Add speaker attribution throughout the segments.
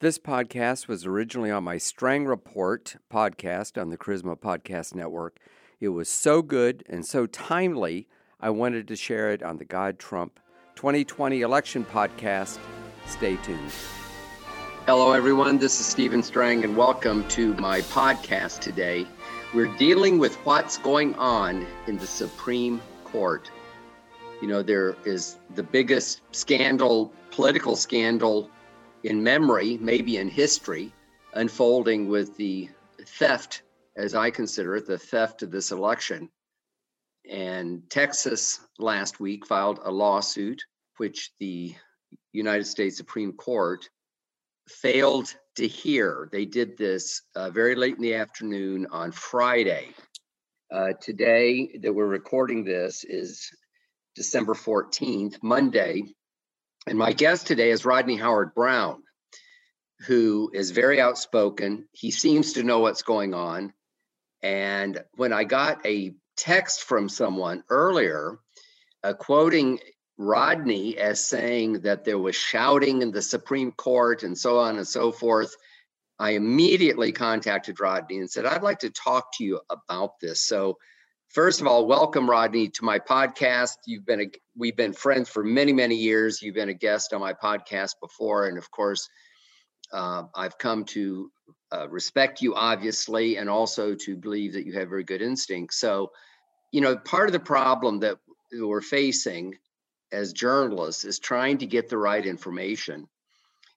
Speaker 1: This podcast was originally on my Strang Report podcast on the Charisma Podcast Network. It was so good and so timely, I wanted to share it on the God Trump 2020 election podcast. Stay tuned. Hello, everyone. This is Stephen Strang, and welcome to my podcast today. We're dealing with what's going on in the Supreme Court. You know, there is the biggest scandal, political scandal in memory, maybe in history, unfolding with the theft, as I consider it, the theft of this election. And Texas last week filed a lawsuit, which the United States Supreme Court failed to hear. They did this uh, very late in the afternoon on Friday. Uh, today, that we're recording this, is December 14th, Monday. And my guest today is Rodney Howard-Browne, who is very outspoken. He seems to know what's going on. And when I got a text from someone earlier uh, quoting Rodney as saying that there was shouting in the Supreme Court and so on and so forth, I immediately contacted Rodney and said, I'd like to talk to you about this. So First of all, welcome Rodney to my podcast. You've been a we've been friends for many many years. You've been a guest on my podcast before, and of course, uh, I've come to uh, respect you obviously, and also to believe that you have very good instincts. So, you know, part of the problem that we're facing as journalists is trying to get the right information,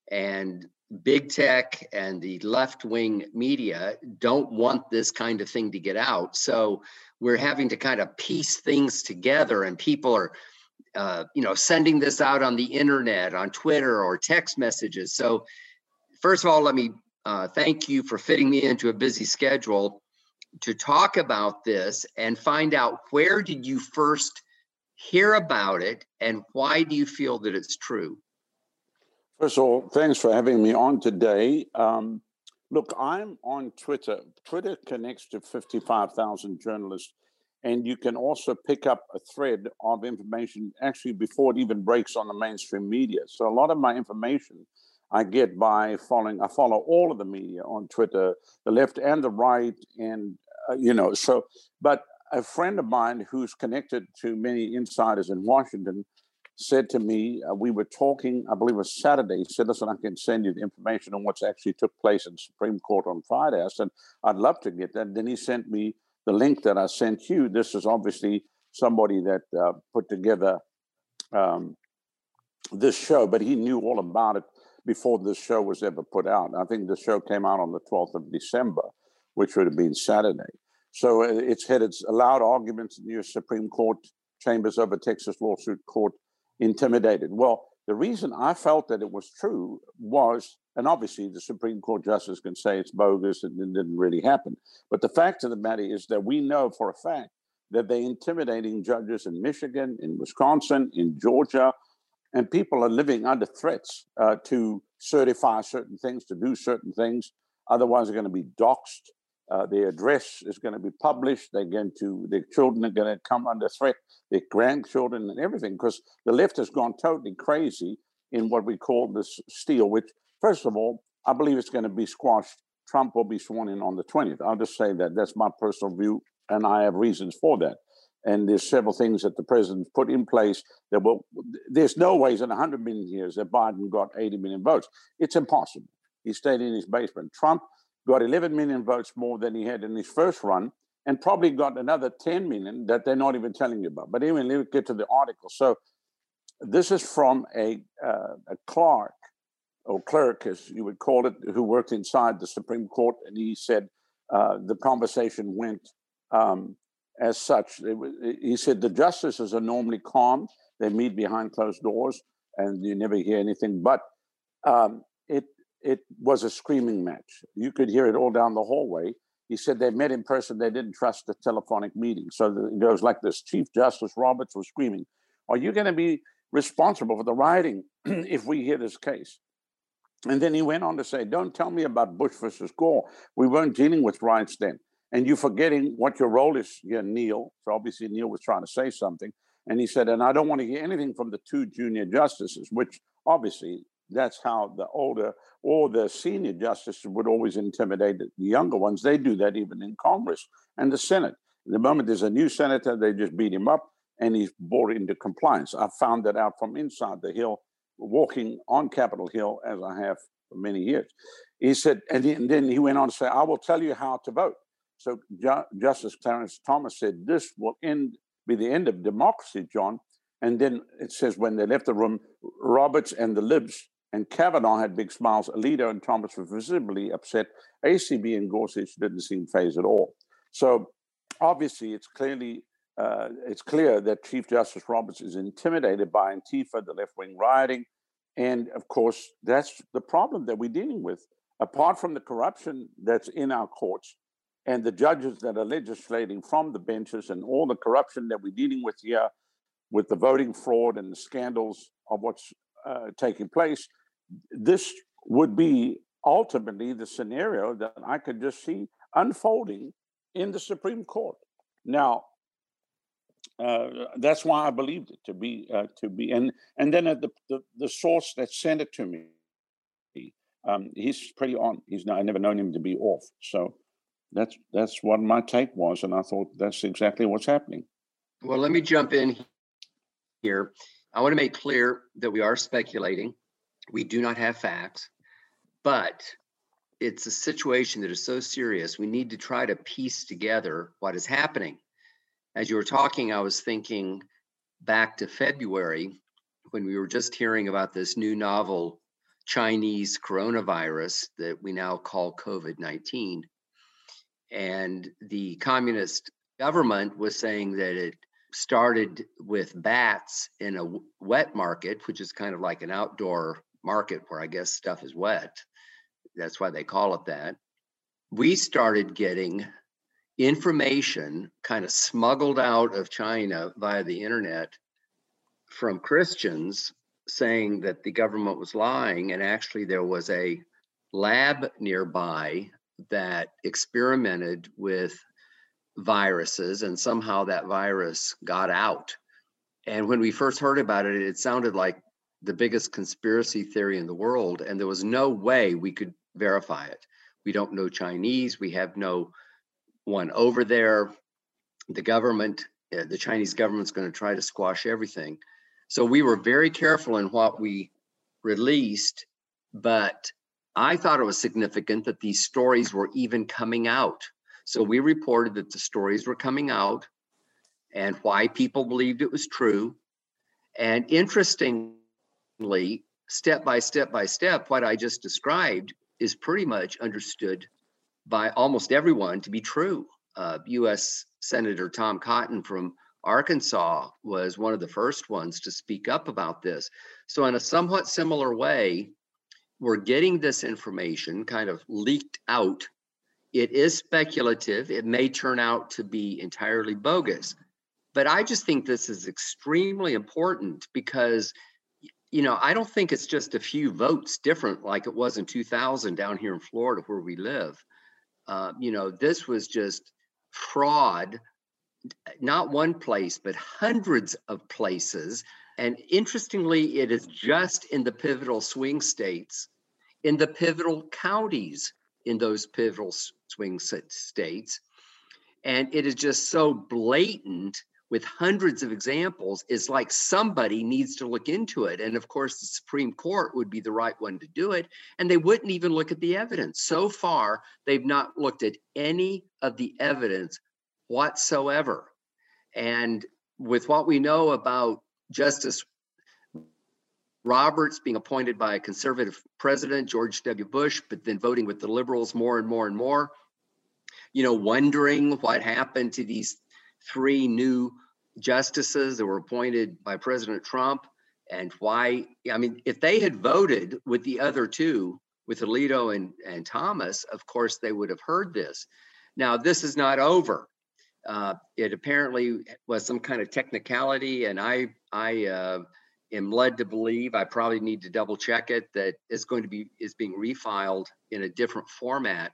Speaker 1: and big tech and the left wing media don't want this kind of thing to get out. So we're having to kind of piece things together and people are uh, you know sending this out on the internet on twitter or text messages so first of all let me uh, thank you for fitting me into a busy schedule to talk about this and find out where did you first hear about it and why do you feel that it's true
Speaker 2: first of all thanks for having me on today um, Look, I'm on Twitter. Twitter connects to 55,000 journalists, and you can also pick up a thread of information actually before it even breaks on the mainstream media. So a lot of my information I get by following. I follow all of the media on Twitter, the left and the right, and uh, you know. So, but a friend of mine who's connected to many insiders in Washington said to me, uh, we were talking, I believe it was Saturday. He said, listen, I can send you the information on what's actually took place in Supreme Court on Friday. I said, I'd love to get that. Then he sent me the link that I sent you. This is obviously somebody that uh, put together um, this show, but he knew all about it before this show was ever put out. I think the show came out on the 12th of December, which would have been Saturday. So uh, it's had its allowed arguments in the U.S. Supreme Court chambers over Texas lawsuit court intimidated. Well, the reason I felt that it was true was, and obviously the Supreme Court justice can say it's bogus and it didn't really happen. But the fact of the matter is that we know for a fact that they're intimidating judges in Michigan, in Wisconsin, in Georgia, and people are living under threats uh, to certify certain things, to do certain things. Otherwise, they're going to be doxxed. Uh, address is going to be published. They're going to, their children are going to come under threat, their grandchildren and everything, because the left has gone totally crazy in what we call this steal, which, first of all, I believe it's going to be squashed. Trump will be sworn in on the 20th. I'll just say that. That's my personal view, and I have reasons for that. And there's several things that the president put in place that will, there's no ways in 100 million years that Biden got 80 million votes. It's impossible. He stayed in his basement. Trump got 11 million votes more than he had in his first run, and probably got another 10 million that they're not even telling you about. But anyway, let's get to the article. So this is from a, uh, a clerk, or clerk, as you would call it, who worked inside the Supreme Court, and he said uh, the conversation went um, as such. he said the justices are normally calm; they meet behind closed doors, and you never hear anything. But um, it it was a screaming match. You could hear it all down the hallway. He said they met in person. They didn't trust the telephonic meeting. So it goes like this Chief Justice Roberts was screaming, Are you going to be responsible for the rioting if we hear this case? And then he went on to say, Don't tell me about Bush versus Gore. We weren't dealing with riots then. And you're forgetting what your role is here, Neil. So obviously, Neil was trying to say something. And he said, And I don't want to hear anything from the two junior justices, which obviously that's how the older or the senior justices would always intimidate the younger ones. They do that even in Congress and the Senate. The moment there's a new senator, they just beat him up and he's brought into compliance. I found that out from inside the Hill, walking on Capitol Hill as I have for many years. He said, and then he went on to say, I will tell you how to vote. So Ju- Justice Clarence Thomas said, This will end be the end of democracy, John. And then it says, when they left the room, Roberts and the Libs and Kavanaugh had big smiles. Alito and Thomas were visibly upset. ACB and Gorsuch didn't seem fazed at all. So obviously, it's clearly uh, it's clear that Chief Justice Roberts is intimidated by Antifa, the left wing rioting, and of course, that's the problem that we're dealing with. Apart from the corruption that's in our courts and the judges that are legislating from the benches and all the corruption that we're dealing with here with the voting fraud and the scandals of what's uh, taking place, this would be ultimately the scenario that I could just see unfolding in the Supreme Court. Now, uh, that's why I believed it to be uh, to be and and then the, the, the source that sent it to me, um, he's pretty on. He's not. I never known him to be off. So that's that's what my take was, and I thought that's exactly what's happening.
Speaker 1: Well, let me jump in here. I want to make clear that we are speculating. We do not have facts, but it's a situation that is so serious. We need to try to piece together what is happening. As you were talking, I was thinking back to February when we were just hearing about this new novel Chinese coronavirus that we now call COVID 19. And the communist government was saying that it started with bats in a wet market, which is kind of like an outdoor market where I guess stuff is wet. That's why they call it that. We started getting information kind of smuggled out of China via the internet from Christians saying that the government was lying. And actually, there was a lab nearby that experimented with viruses, and somehow that virus got out. And when we first heard about it, it sounded like the biggest conspiracy theory in the world, and there was no way we could verify it. We don't know Chinese, we have no one over there. The government, uh, the Chinese government's going to try to squash everything. So we were very careful in what we released, but I thought it was significant that these stories were even coming out. So we reported that the stories were coming out and why people believed it was true. And step by step by step, what I just described is pretty much understood by almost everyone to be true. Uh, U.S. Senator Tom Cotton from Arkansas was one of the first ones to speak up about this. So, in a somewhat similar way, we're getting this information kind of leaked out it is speculative. It may turn out to be entirely bogus. But I just think this is extremely important because, you know, I don't think it's just a few votes different like it was in 2000 down here in Florida where we live. Uh, you know, this was just fraud, not one place, but hundreds of places. And interestingly, it is just in the pivotal swing states, in the pivotal counties in those pivotal swing states. And it is just so blatant with hundreds of examples. It's like somebody needs to look into it. And of course, the Supreme Court would be the right one to do it. And they wouldn't even look at the evidence. So far, they've not looked at any of the evidence whatsoever. And with what we know about Justice Roberts being appointed by a conservative president, George W. Bush, but then voting with the liberals more and more and more. You know, wondering what happened to these three new justices that were appointed by President Trump and why. I mean, if they had voted with the other two, with Alito and, and Thomas, of course, they would have heard this. Now, this is not over. Uh, it apparently was some kind of technicality, and I, I, uh, am led to believe i probably need to double check it that it's going to be is being refiled in a different format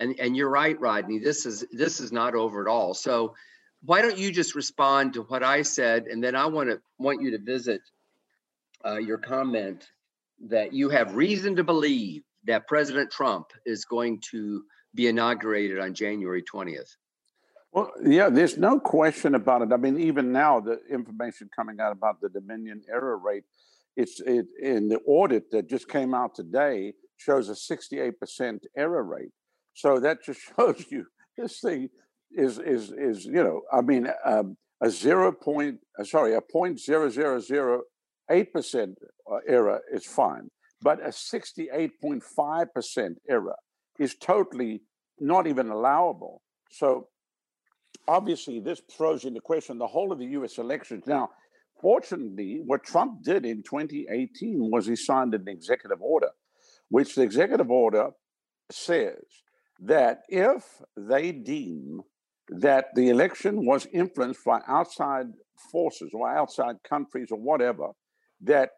Speaker 1: and and you're right rodney this is this is not over at all so why don't you just respond to what i said and then i want to want you to visit uh, your comment that you have reason to believe that President Trump is going to be inaugurated on January 20th?
Speaker 2: Well, yeah, there's no question about it. I mean, even now, the information coming out about the Dominion error rate, it's it, in the audit that just came out today shows a 68% error rate. So that just shows you this thing is is is you know, I mean, um, a zero point, uh, sorry, a point zero zero zero eight percent uh, error is fine, but a 68.5% error is totally not even allowable. So obviously, this throws into question the whole of the US elections. Now, fortunately, what Trump did in 2018 was he signed an executive order, which the executive order says that if they deem that the election was influenced by outside forces or outside countries or whatever, that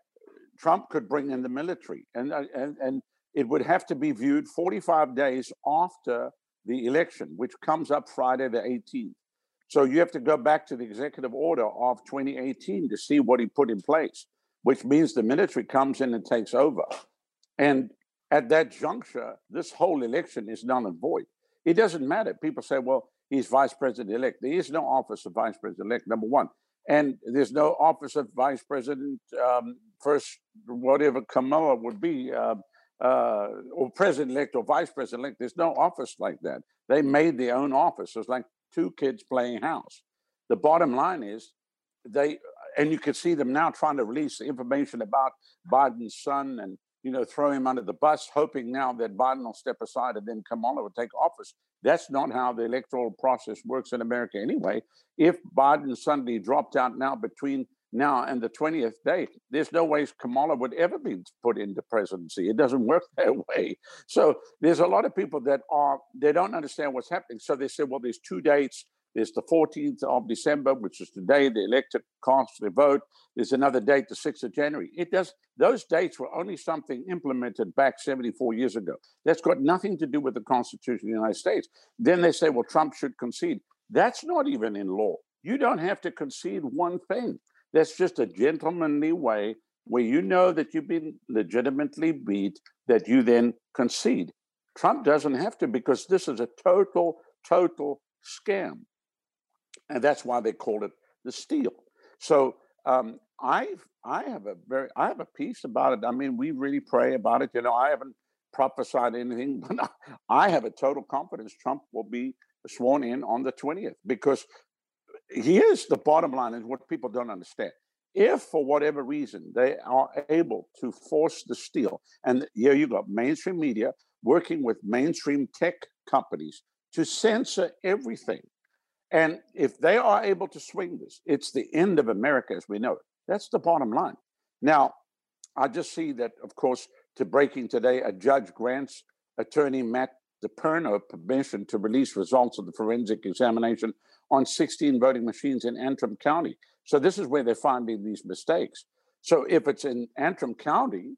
Speaker 2: Trump could bring in the military. And, uh, and, and it would have to be viewed 45 days after the election, which comes up Friday the 18th. So you have to go back to the executive order of 2018 to see what he put in place, which means the military comes in and takes over. And at that juncture, this whole election is null and void. It doesn't matter. People say, well, he's vice president elect. There is no office of vice president elect, number one. And there's no office of vice president, um, first, whatever Kamala would be, uh, uh, or president elect or vice president elect. There's no office like that. They made their own office. It's like two kids playing house. The bottom line is they, and you can see them now trying to release the information about Biden's son and you know, throw him under the bus, hoping now that Biden will step aside and then Kamala will take office. That's not how the electoral process works in America anyway. If Biden suddenly dropped out now between now and the 20th date, there's no way Kamala would ever be put into presidency. It doesn't work that way. So there's a lot of people that are, they don't understand what's happening. So they say, well, there's two dates there's the 14th of December, which is today the elected cast their vote. There's another date, the 6th of January. It does those dates were only something implemented back 74 years ago. That's got nothing to do with the Constitution of the United States. Then they say, well, Trump should concede. That's not even in law. You don't have to concede one thing. That's just a gentlemanly way where you know that you've been legitimately beat, that you then concede. Trump doesn't have to because this is a total, total scam and that's why they called it the steal. So um, I I have a very I have a piece about it. I mean, we really pray about it. You know, I haven't prophesied anything, but I have a total confidence Trump will be sworn in on the twentieth because here's the bottom line: is what people don't understand. If for whatever reason they are able to force the steal, and here you go, mainstream media working with mainstream tech companies to censor everything and if they are able to swing this, it's the end of America as we know it. That's the bottom line. Now, I just see that, of course, to breaking today, a judge grants attorney Matt DePerno permission to release results of the forensic examination on 16 voting machines in Antrim County. So this is where they're finding these mistakes. So if it's in Antrim County,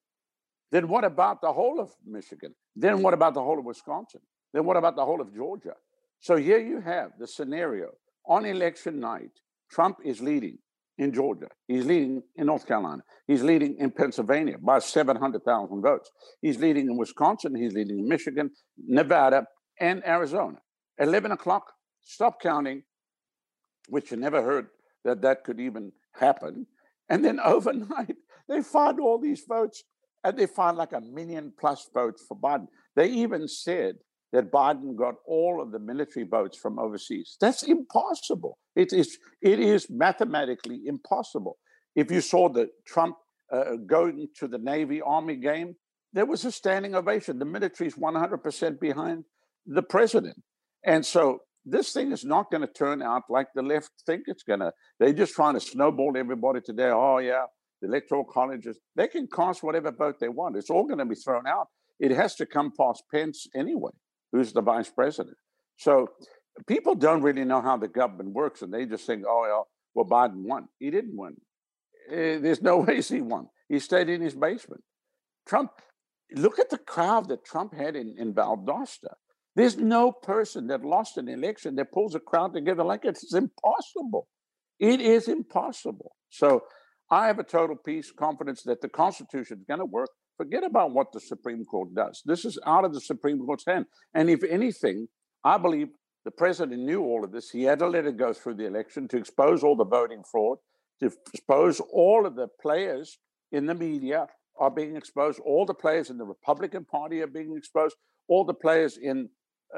Speaker 2: then what about the whole of Michigan? Then what about the whole of Wisconsin? Then what about the whole of Georgia? So here you have the scenario. On election night, Trump is leading in Georgia. He's leading in North Carolina. He's leading in Pennsylvania by 700,000 votes. He's leading in Wisconsin. He's leading in Michigan, Nevada, and Arizona. 11 o'clock, stop counting, which you never heard that that could even happen. And then overnight, they find all these votes and they find like a million plus votes for Biden. They even said that Biden got all of the military votes from overseas. That's impossible. It is, it is mathematically impossible. If you saw the Trump uh, going to the Navy Army game, there was a standing ovation. The military is 100% behind the president. And so this thing is not going to turn out like the left think it's going to. They're just trying to snowball everybody today. Oh, yeah, the electoral colleges, they can cast whatever vote they want. It's all going to be thrown out. It has to come past Pence anyway who's the vice president. So people don't really know how the government works, and they just think, oh, well, Biden won. He didn't win. Eh, there's no ways he won. He stayed in his basement. Trump, look at the crowd that Trump had in, in Valdosta. There's no person that lost an election that pulls a crowd together like it. It's impossible. It is impossible. So I have a total peace, confidence that the Constitution is going to work Forget about what the Supreme Court does. This is out of the Supreme Court's hand. And if anything, I believe the president knew all of this. He had to let it go through the election to expose all the voting fraud, to expose all of the players in the media are being exposed. All the players in the Republican Party are being exposed. All the players in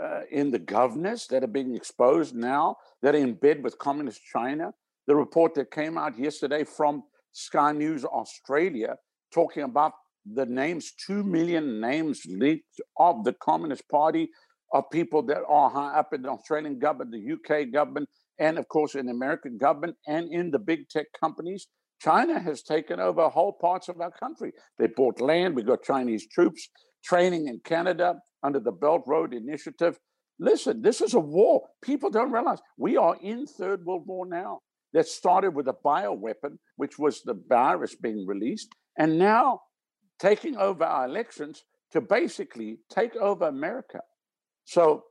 Speaker 2: uh, in the governors that are being exposed now that are in bed with communist China. The report that came out yesterday from Sky News Australia talking about the names, two million names leaked of the Communist Party of people that are high up in the Australian government, the UK government, and of course in the American government and in the big tech companies. China has taken over whole parts of our country. They bought land. We've got Chinese troops training in Canada under the Belt Road Initiative. Listen, this is a war. People don't realize we are in Third World War now. That started with a bioweapon, which was the virus being released, and now taking over our elections to basically take over America. So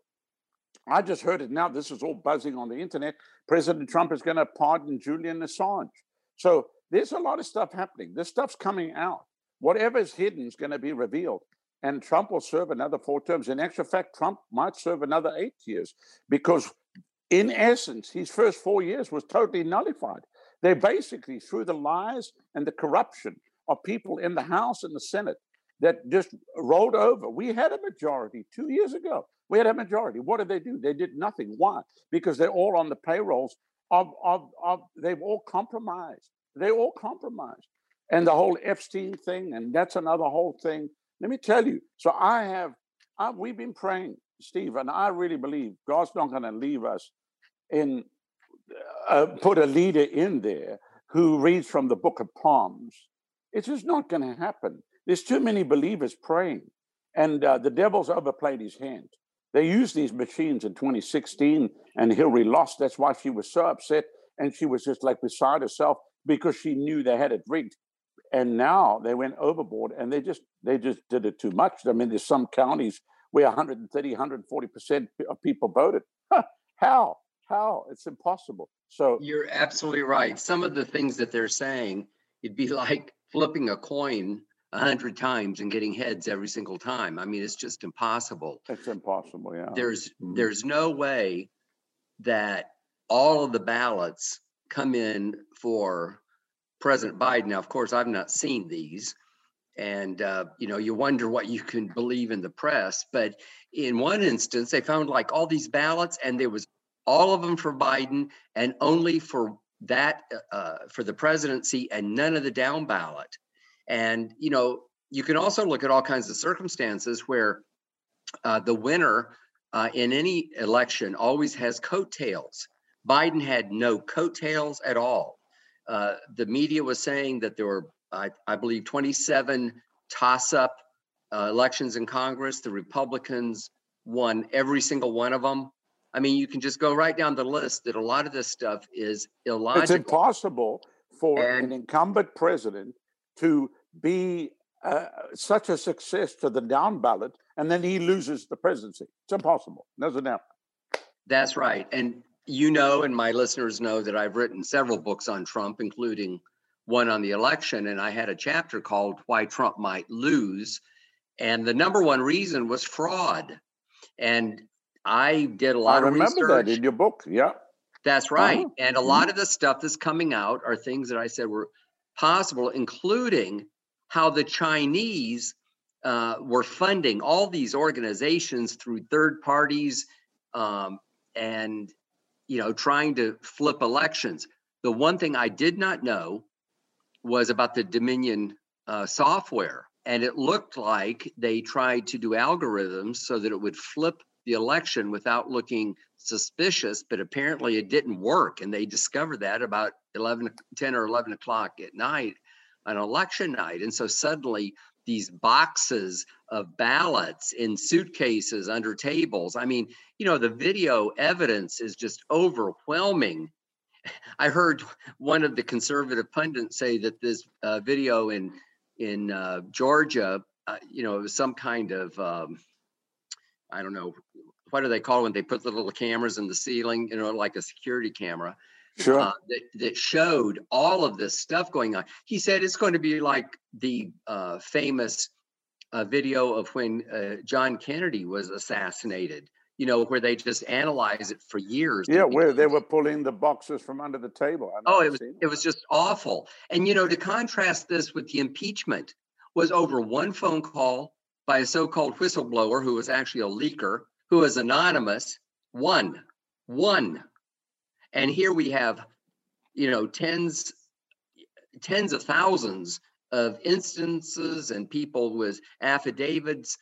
Speaker 2: I just heard it now. This is all buzzing on the internet. President Trump is going to pardon Julian Assange. So there's a lot of stuff happening. This stuff's coming out. Whatever's hidden is going to be revealed. And Trump will serve another four terms. In actual fact, Trump might serve another eight years because, in essence, his first four years was totally nullified. They basically, through the lies and the corruption of people in the House and the Senate, that just rolled over. We had a majority two years ago. We had a majority. What did they do? They did nothing. Why? Because they're all on the payrolls of, of, of they've all compromised. They all compromised. And the whole Epstein thing, and that's another whole thing. Let me tell you. So I have, I, we've been praying, Steve, and I really believe God's not going to leave us in, uh, put a leader in there who reads from the book of Palms. It's just not going to happen. There's too many believers praying, and uh, the devil's overplayed his hand. They used these machines in 2016, and Hillary lost. That's why she was so upset, and she was just like beside herself because she knew they had it rigged. And now they went overboard, and they just they just did it too much. I mean, there's some counties where 130, 140 percent of people voted. How? How? It's impossible. So
Speaker 1: you're absolutely right. Some of the things that they're saying, it'd be like flipping a coin a hundred times and getting heads every single time. I mean, it's just impossible.
Speaker 2: It's impossible. Yeah.
Speaker 1: There's mm-hmm. there's no way that all of the ballots come in for President Biden. Now, of course, I've not seen these, and uh, you know, you wonder what you can believe in the press. But in one instance, they found like all these ballots, and there was all of them for Biden, and only for that uh, uh for the presidency, and none of the down ballot. And, you know, you can also look at all kinds of circumstances where uh, the winner uh, in any election always has coattails. Biden had no coattails at all. Uh, the media was saying that there were, I, I believe, 27 toss up uh, elections in Congress. The Republicans won every single one of them. I mean, you can just go right down the list that a lot of this stuff is illogical.
Speaker 2: It's impossible for and, an incumbent president to be uh, such a success to the down ballot and then he loses the presidency. It's impossible. Doesn't happen.
Speaker 1: That's right. And you know, and my listeners know that I've written several books on Trump, including one on the election. And I had a chapter called Why Trump Might Lose. And the number one reason was fraud. And I did a lot
Speaker 2: I
Speaker 1: of
Speaker 2: remember
Speaker 1: research.
Speaker 2: that in your book. Yeah.
Speaker 1: That's right. Uh-huh. And a mm-hmm. lot of the stuff that's coming out are things that I said were possible, including how the Chinese uh, were funding all these organizations through third parties um, and you know trying to flip elections. The one thing I did not know was about the Dominion uh, software, and it looked like they tried to do algorithms so that it would flip the election without looking suspicious, but apparently it didn't work. And they discovered that about 11, 10 or 11 o'clock at night an election night. And so suddenly these boxes of ballots in suitcases under tables. I mean, you know, the video evidence is just overwhelming. I heard one of the conservative pundits say that this uh, video in in uh, Georgia, uh, you know, it was some kind of um, I don't know what do they call it when they put the little cameras in the ceiling, you know, like a security camera
Speaker 2: sure. Uh,
Speaker 1: that, that showed all of this stuff going on. He said it's going to be like the uh, famous a video of when uh, John Kennedy was assassinated. You know, where they just analyze it for years.
Speaker 2: Yeah, where they were pulling the boxes from under the table.
Speaker 1: Oh, it was it was just awful. And you know, to contrast this with the impeachment, was over one phone call by a so-called whistleblower who was actually a leaker, who was anonymous. One, one, and here we have, you know, tens, tens of thousands of instances and people with affidavits,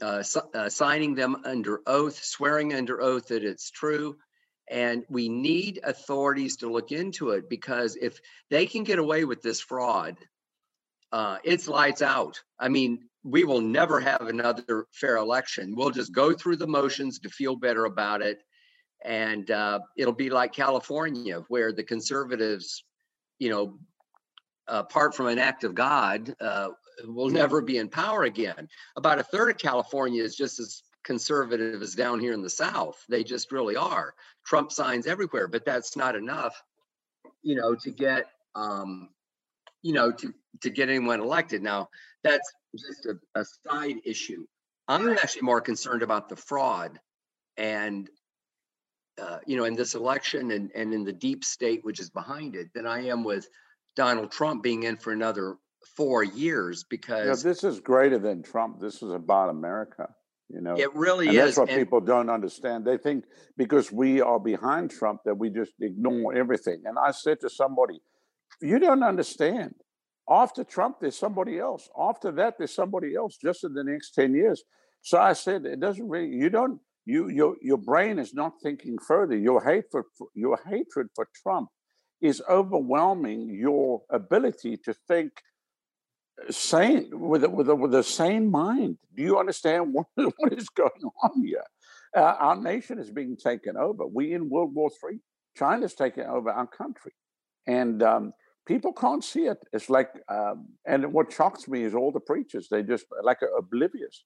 Speaker 1: uh, uh, signing them under oath, swearing under oath that it's true. And we need authorities to look into it because if they can get away with this fraud, uh, it's lights out. I mean, we will never have another fair election. We'll just go through the motions to feel better about it. And uh, it'll be like California, where the conservatives, you know, apart from an act of God, uh, will never be in power again. About a third of California is just as conservative as down here in the South. They just really are. Trump signs everywhere, but that's not enough, you know, to get, um, you know, to to get anyone elected. Now, that's just a, a side issue. I'm actually more concerned about the fraud and uh, you know in this election and, and in the deep state which is behind it than I am with Donald Trump being in for another four years because
Speaker 2: yeah, this is greater than Trump. This is about America. You know,
Speaker 1: it really
Speaker 2: and
Speaker 1: is.
Speaker 2: That's what and, people don't understand. They think because we are behind Trump that we just ignore everything. And I said to somebody, "You don't understand. After Trump, there's somebody else. After that, there's somebody else. Just in the next ten years." So I said, "It doesn't really. You don't. You your your brain is not thinking further. Your hatred for, your hatred for Trump is overwhelming your ability to think sane with a, with a, with a sane mind. Do you understand what, what is going on here? Uh, our nation is being taken over. We in World War III. China's taking over our country, and um, people can't see it. It's like, um, and what shocks me is all the preachers. They just like oblivious.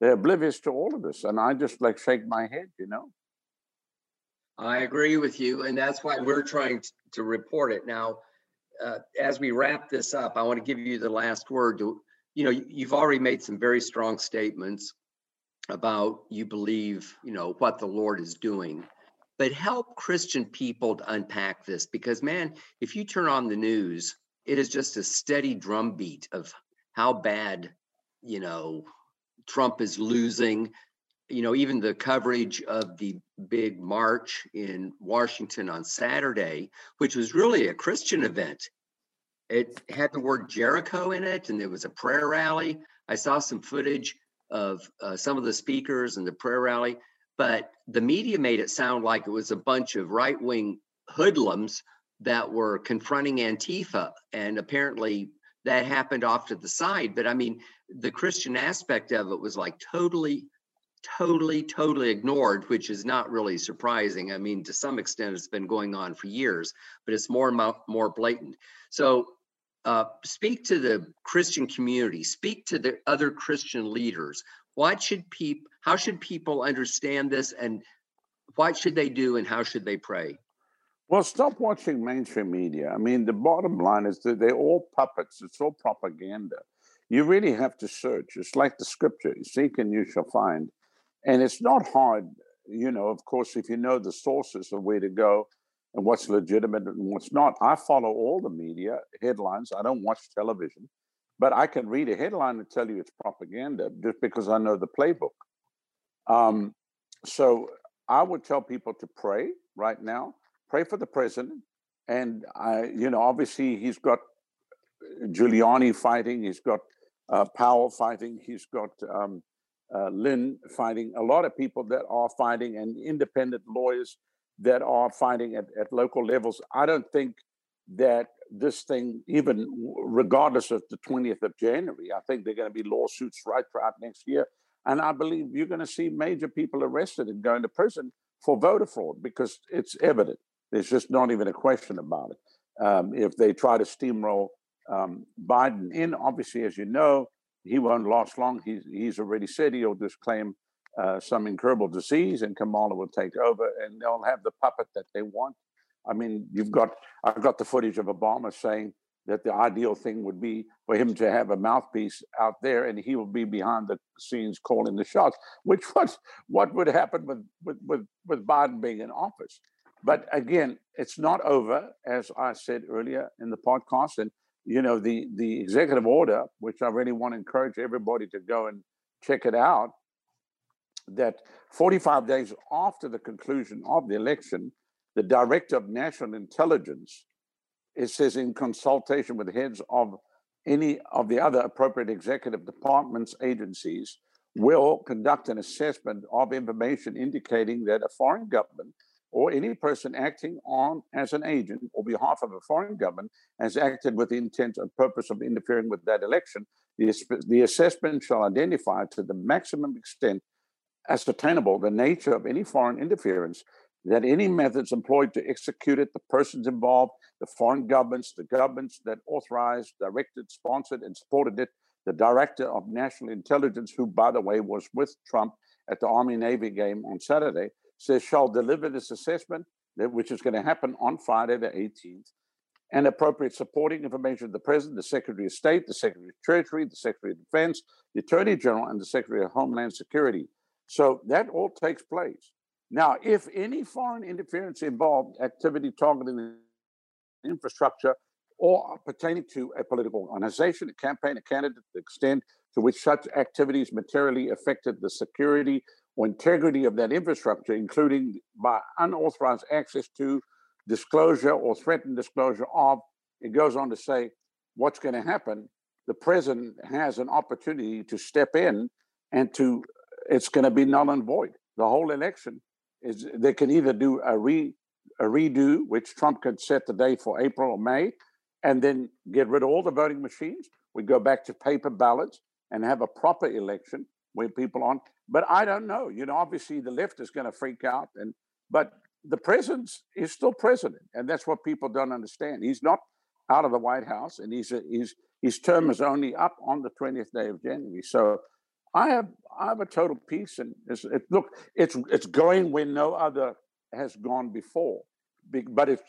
Speaker 2: They're oblivious to all of this, and I just like shake my head. You know.
Speaker 1: I agree with you, and that's why we're trying to, report it now. Uh, as we wrap this up, I want to give you the last word. To, you know, you've already made some very strong statements about you believe, you know, what the Lord is doing, but help Christian people to unpack this because, man, if you turn on the news, it is just a steady drumbeat of how bad, you know, Trump is losing, you know, even the coverage of the big march in Washington on Saturday, which was really a Christian event. It had the word Jericho in it, and there was a prayer rally. I saw some footage of uh, some of the speakers and the prayer rally, but the media made it sound like it was a bunch of right wing hoodlums that were confronting Antifa. And apparently that happened off to the side. But I mean, the Christian aspect of it was like totally totally, totally ignored, which is not really surprising. I mean, to some extent, it's been going on for years, but it's more and more blatant. So, uh, speak to the Christian community. Speak to the other Christian leaders. What should people? How should people understand this, and what should they do, and how should they pray?
Speaker 2: Well, stop watching mainstream media. I mean, the bottom line is that they're all puppets. It's all propaganda. You really have to search. It's like the scripture: "Seek and you shall find." And it's not hard, you know, of course, if you know the sources of where to go and what's legitimate and what's not. I follow all the media headlines. I don't watch television, but I can read a headline and tell you it's propaganda just because I know the playbook. Um, so I would tell people to pray right now, pray for the president. And I, you know, obviously he's got Giuliani fighting, he's got uh, Powell fighting, he's got um, uh, Lin fighting, a lot of people that are fighting, and independent lawyers that are fighting at, at local levels. I don't think that this thing, even regardless of the 20th of January, I think they're going to be lawsuits right throughout next year. And I believe you're going to see major people arrested and going to prison for voter fraud because it's evident. There's just not even a question about it. Um, if they try to steamroll um, Biden in, obviously, as you know, he won't last long. He's, he's already said he'll just claim uh, some incurable disease and Kamala will take over and they'll have the puppet that they want. I mean, you've got, I've got the footage of Obama saying that the ideal thing would be for him to have a mouthpiece out there and he will be behind the scenes calling the shots, which was what would happen with, with, with, with Biden being in office. But again, it's not over, as I said earlier in the podcast. And, you know, the, the executive order, which I really want to encourage everybody to go and check it out, that 45 days after the conclusion of the election, the director of national intelligence it says in consultation with heads of any of the other appropriate executive departments, agencies, will conduct an assessment of information indicating that a foreign government or any person acting on as an agent or behalf of a foreign government has acted with the intent and purpose of interfering with that election. The, the assessment shall identify to the maximum extent ascertainable the nature of any foreign interference that any mm. methods employed to execute it, the persons involved, the foreign governments, the governments that authorized, directed, sponsored, and supported it, the director of national intelligence, who, by the way, was with Trump at the Army Navy game on Saturday, says shall deliver this assessment, which is going to happen on Friday, the 18th, and appropriate supporting information to the President, the Secretary of State, the Secretary of Treasury, the Secretary of Defense, the Attorney General, and the Secretary of Homeland Security. So that all takes place. Now, if any foreign interference involved activity targeting infrastructure or pertaining to a political organization, a campaign, a candidate, the extent to which such activities materially affected the security or integrity of that infrastructure, including by unauthorized access to, disclosure, or threatened disclosure of, it goes on to say what's going to happen. The president has an opportunity to step in and to, it's going to be null and void. The whole election is they can either do a re a redo, which Trump could set the day for April or May, and then get rid of all the voting machines. We go back to paper ballots and have a proper election where people on. But I don't know. You know, obviously the left is going to freak out, and but the president is still president, and that's what people don't understand. He's not out of the White House, and he's he's his term is only up on the twentieth day of January. So I have I have a total peace, and it, look, it's it's going where no other has gone before. But if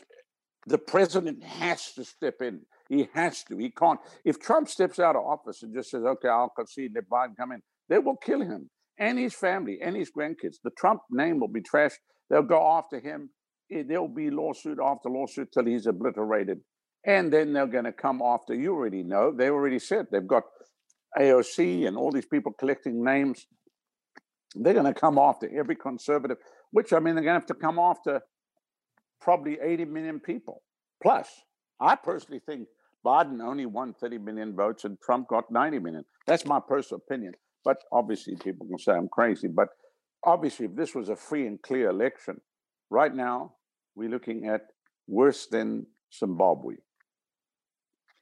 Speaker 2: the president has to step in, he has to. He can't. If Trump steps out of office and just says, "Okay, I'll concede, let Biden come in," they will kill him and his family and his grandkids. The Trump name will be trashed. They'll go after him. There'll be lawsuit after lawsuit till he's obliterated. And then they're going to come after. You already know. They already said they've got AOC and all these people collecting names, they're going to come after every conservative, which I mean, they're going to have to come after probably 80 million people. Plus, I personally think Biden only won 30 million votes and Trump got 90 million. That's my personal opinion. But obviously, people can say I'm crazy. But obviously, if this was a free and clear election, right now, we're looking at worse than Zimbabwe.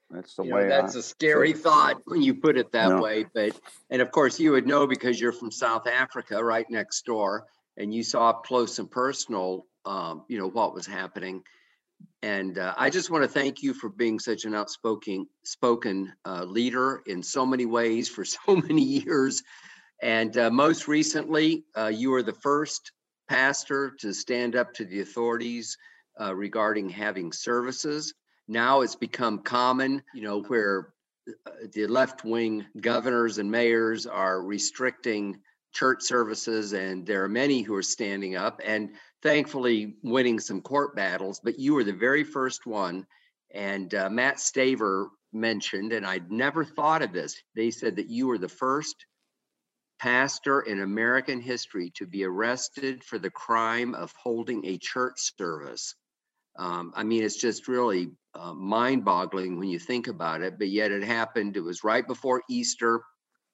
Speaker 2: That's the
Speaker 1: you
Speaker 2: way.
Speaker 1: Know, that's
Speaker 2: I,
Speaker 1: a scary so, thought when you put it that way. But and of course you would know because you're from South Africa, right next door, and you saw up close and personal, um, you know what was happening. And uh, I just want to thank you for being such an outspoken spoken uh, leader in so many ways for so many years. And uh, most recently, uh, you were the first pastor to stand up to the authorities uh, regarding having services now it's become common, you know, where uh, the left wing governors and mayors are restricting church services, and there are many who are standing up and thankfully winning some court battles. But you were the very first one. And uh, Matt Staver mentioned, and I'd never thought of this, they said that you were the first pastor in American history to be arrested for the crime of holding a church service. Um, I mean, it's just really uh, mind boggling when you think about it, but yet it happened. It was right before Easter.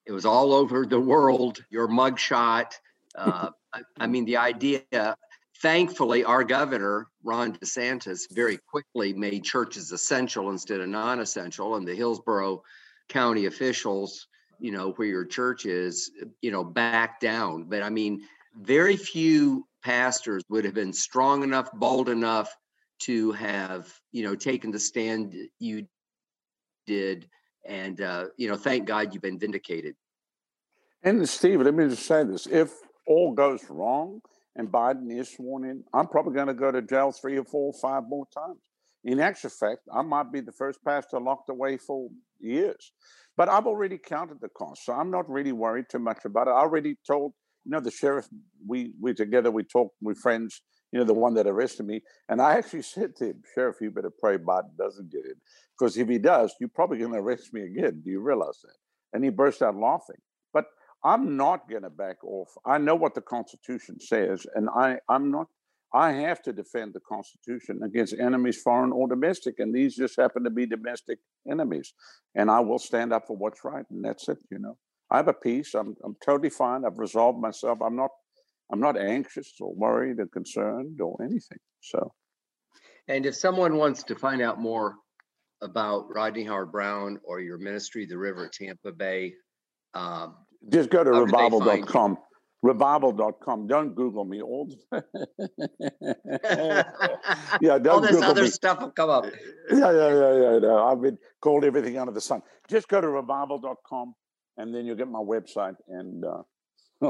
Speaker 1: It was all over the world, your mugshot. Uh, I, I mean, the idea, thankfully, our governor, Ron DeSantis, very quickly made churches essential instead of non essential, and the Hillsborough County officials, you know, where your church is, you know, back down. But I mean, very few pastors would have been strong enough, bold enough to have you know taken the stand you did and uh, you know thank god you've been vindicated
Speaker 2: and steve let me just say this if all goes wrong and biden is sworn in i'm probably going to go to jail three or four or five more times in actual fact, I might be the first pastor locked away for years. But I've already counted the cost, so I'm not really worried too much about it. I already told, you know, the sheriff. We we together we talked. We friends. You know, the one that arrested me, and I actually said to him, "Sheriff, you better pray Biden doesn't get it, because if he does, you're probably going to arrest me again." Do you realize that? And he burst out laughing. But I'm not going to back off. I know what the Constitution says, and I I'm not I have to defend the Constitution against enemies, foreign or domestic, and these just happen to be domestic enemies. And I will stand up for what's right, and that's it. You know, I have a peace. I'm I'm totally fine. I've resolved myself. I'm not I'm not anxious or worried or concerned or anything. So,
Speaker 1: and if someone wants to find out more about Rodney Howard-Browne or your ministry, the River Tampa Bay,
Speaker 2: um, just go to revival.com revival.com. Don't Google me. All
Speaker 1: yeah, don't Google me. all this Google other me. stuff will come up.
Speaker 2: Yeah, yeah, yeah, yeah. No, I've been called everything under the sun. Just go to revival.com and then you'll get my website and
Speaker 1: uh,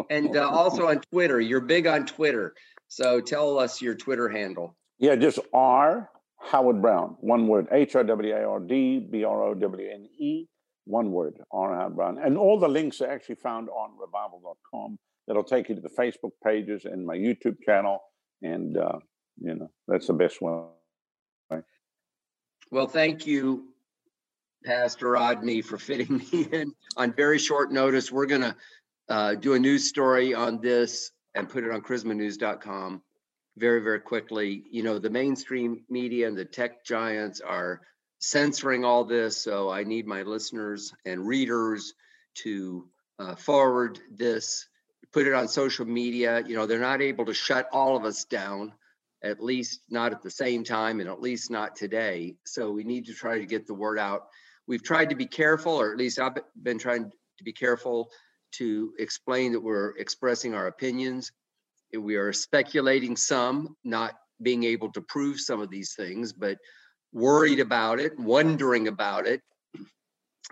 Speaker 1: and uh, also on Twitter. You're big on Twitter, so tell us your Twitter handle.
Speaker 2: Yeah, just R Howard Browne. one word. H O W A R D B R O W N E, one word. R Howard Browne, and all the links are actually found on revival.com that'll take you to the Facebook pages and my YouTube channel. And, uh, you know, that's the best one.
Speaker 1: Well, thank you, Pastor Rodney, for fitting me in on very short notice. We're going to uh, do a news story on this and put it on charismanews.com very, very quickly. You know, the mainstream media and the tech giants are censoring all this. So I need my listeners and readers to uh, forward this put it on social media. You know, they're not able to shut all of us down, at least not at the same time, and at least not today. So we need to try to get the word out. We've tried to be careful, or at least I've been trying to be careful to explain that we're expressing our opinions. We are speculating some, not being able to prove some of these things, but worried about it, wondering about it,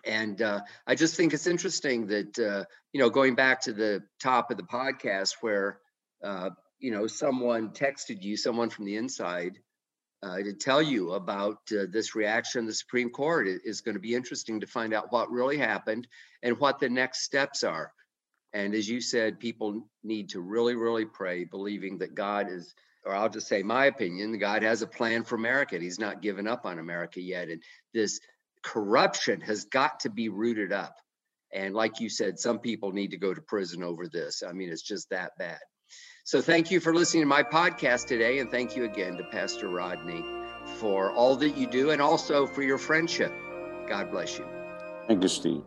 Speaker 1: and uh, I just think it's interesting that uh, you know going back to the top of the podcast where uh, you know someone texted you, someone from the inside, uh, to tell you about uh, this reaction. The Supreme Court it is going to be interesting to find out what really happened and what the next steps are. And as you said, people need to really, really pray, believing that God is, or I'll just say my opinion, God has a plan for America. He's not given up on America yet. And this corruption has got to be rooted up. And like you said, some people need to go to prison over this. I mean, it's just that bad. So thank you for listening to my podcast today. And thank you again to Pastor Rodney for all that you do and also for your friendship. God bless you.
Speaker 2: Thank you, Steve.